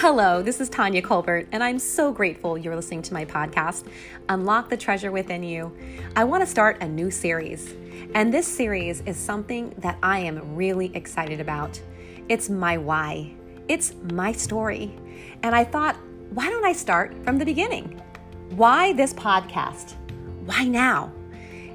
Hello, this is Tonya Colbert, and I'm so grateful you're listening to my podcast, Unlock the Treasure Within You. I want to start a new series, and this series is something that I am really excited about. It's my why, it's my story. And I thought, why don't I start from the beginning? Why this podcast? Why now?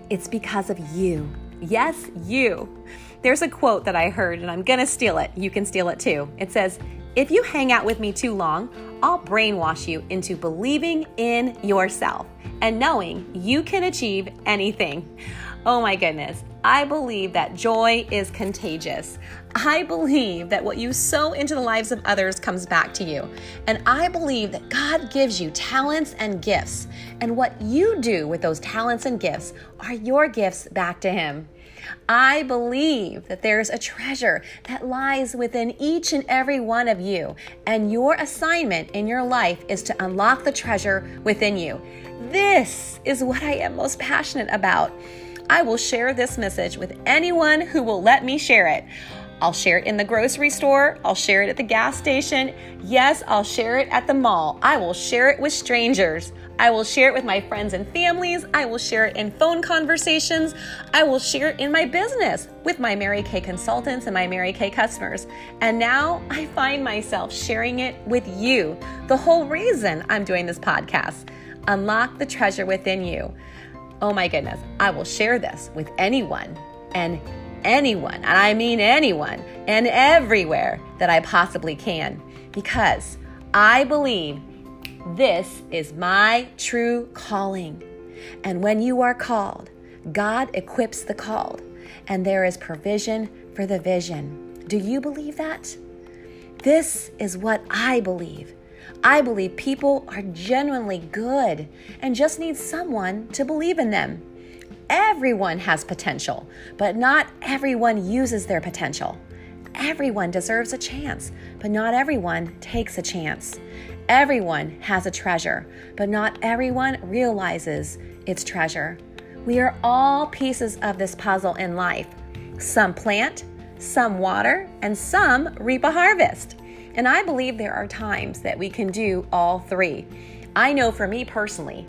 It's because of you. Yes, you. There's a quote that I heard, and I'm going to steal it. You can steal it too. It says, if you hang out with me too long, I'll brainwash you into believing in yourself and knowing you can achieve anything. Oh my goodness, I believe that joy is contagious. I believe that what you sow into the lives of others comes back to you. And I believe that God gives you talents and gifts. And what you do with those talents and gifts are your gifts back to Him. I believe that there's a treasure that lies within each and every one of you, and your assignment in your life is to unlock the treasure within you. This is what I am most passionate about. I will share this message with anyone who will let me share it. I'll share it in the grocery store. I'll share it at the gas station. Yes, I'll share it at the mall. I will share it with strangers. I will share it with my friends and families. I will share it in phone conversations. I will share it in my business with my Mary Kay consultants and my Mary Kay customers. And now I find myself sharing it with you. The whole reason I'm doing this podcast unlock the treasure within you. Oh my goodness, I will share this with anyone and anyone, and I mean anyone, and everywhere that I possibly can because I believe this is my true calling. And when you are called, God equips the called, and there is provision for the vision. Do you believe that? This is what I believe. I believe people are genuinely good and just need someone to believe in them. Everyone has potential, but not everyone uses their potential. Everyone deserves a chance, but not everyone takes a chance. Everyone has a treasure, but not everyone realizes its treasure. We are all pieces of this puzzle in life. Some plant, some water, and some reap a harvest. And I believe there are times that we can do all three. I know for me personally,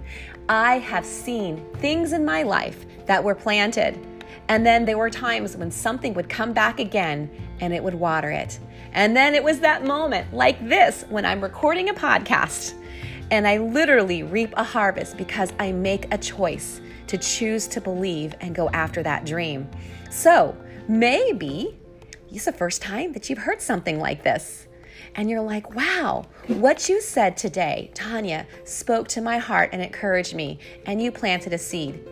I have seen things in my life that were planted. And then there were times when something would come back again and it would water it. And then it was that moment like this when I'm recording a podcast and I literally reap a harvest because I make a choice to choose to believe and go after that dream. So maybe it's the first time that you've heard something like this. And you're like, wow, what you said today, Tonya, spoke to my heart and encouraged me, and you planted a seed.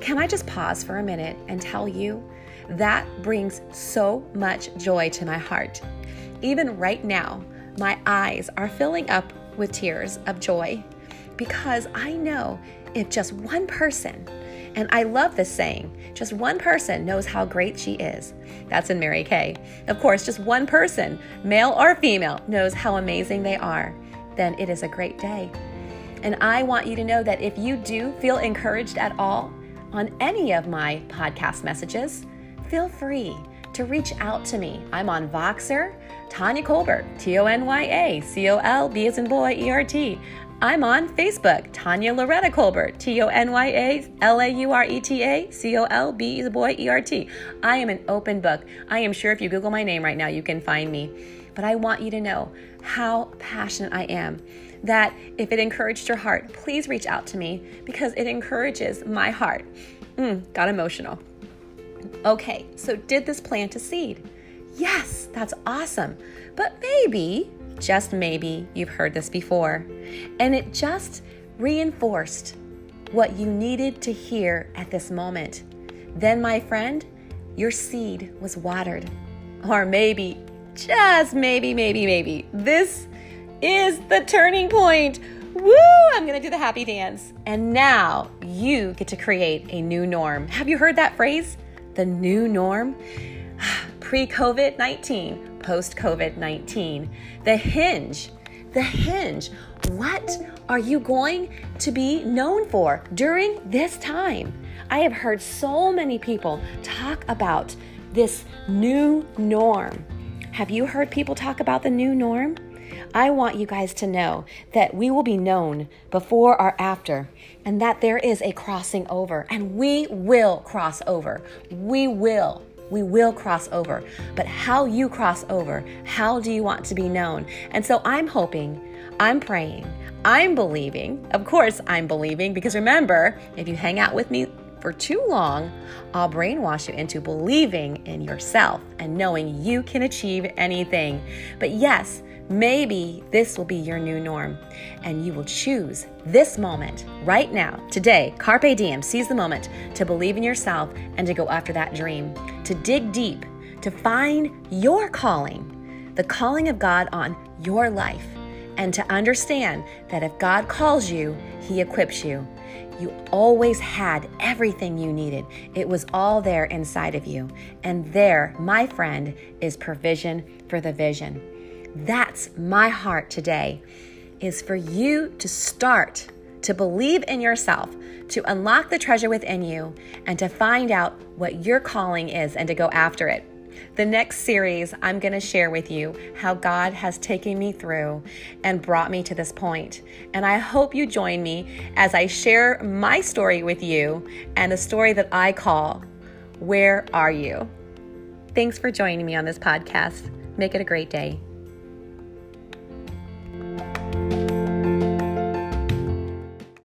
Can I just pause for a minute and tell you that brings so much joy to my heart. Even right now, my eyes are filling up with tears of joy because I know if just one person, and I love this saying, just one person knows how great she is. That's in Mary Kay. Of course, just one person, male or female, knows how amazing they are. Then it is a great day. And I want you to know that if you do feel encouraged at all on any of my podcast messages, feel free to reach out to me. I'm on Voxer, Tonya Colbert, T O N Y A C O L B as in boy E R T. I'm on Facebook, Tonya Lauretta Colbert, T O N Y A L A U R E T A C O L B boy E R T. I am an open book. I am sure if you Google my name right now, you can find me. But I want you to know how passionate I am. That if it encouraged your heart, please reach out to me because it encourages my heart. Mm, got emotional. Okay, so did this plant a seed? Yes, that's awesome. But maybe, just maybe, you've heard this before, and it just reinforced what you needed to hear at this moment. Then, my friend, your seed was watered. Or maybe, just maybe, maybe, maybe, this is the turning point. Woo! I'm gonna do the happy dance. And now you get to create a new norm. Have you heard that phrase? the new norm? Pre COVID 19, post COVID 19. The hinge, the hinge. What are you going to be known for during this time? I have heard so many people talk about this new norm. Have you heard people talk about the new norm? I want you guys to know that we will be known before or after, and that there is a crossing over, and we will cross over. We will. We will cross over. But how you cross over, how do you want to be known? And so I'm hoping, I'm praying, I'm believing. Of course, I'm believing because remember, if you hang out with me for too long, I'll brainwash you into believing in yourself and knowing you can achieve anything. But yes, maybe this will be your new norm and you will choose this moment right now, today, Carpe Diem, seize the moment to believe in yourself and to go after that dream, to dig deep, to find your calling, the calling of God on your life, and to understand that if God calls you, He equips you. You always had everything you needed. It was all there inside of you. And there, my friend, is provision for the vision. That's my heart today is for you to start to believe in yourself, to unlock the treasure within you, and to find out what your calling is and to go after it. The next series, I'm going to share with you how God has taken me through and brought me to this point. And I hope you join me as I share my story with you and the story that I call Where Are You? Thanks for joining me on this podcast. Make it a great day.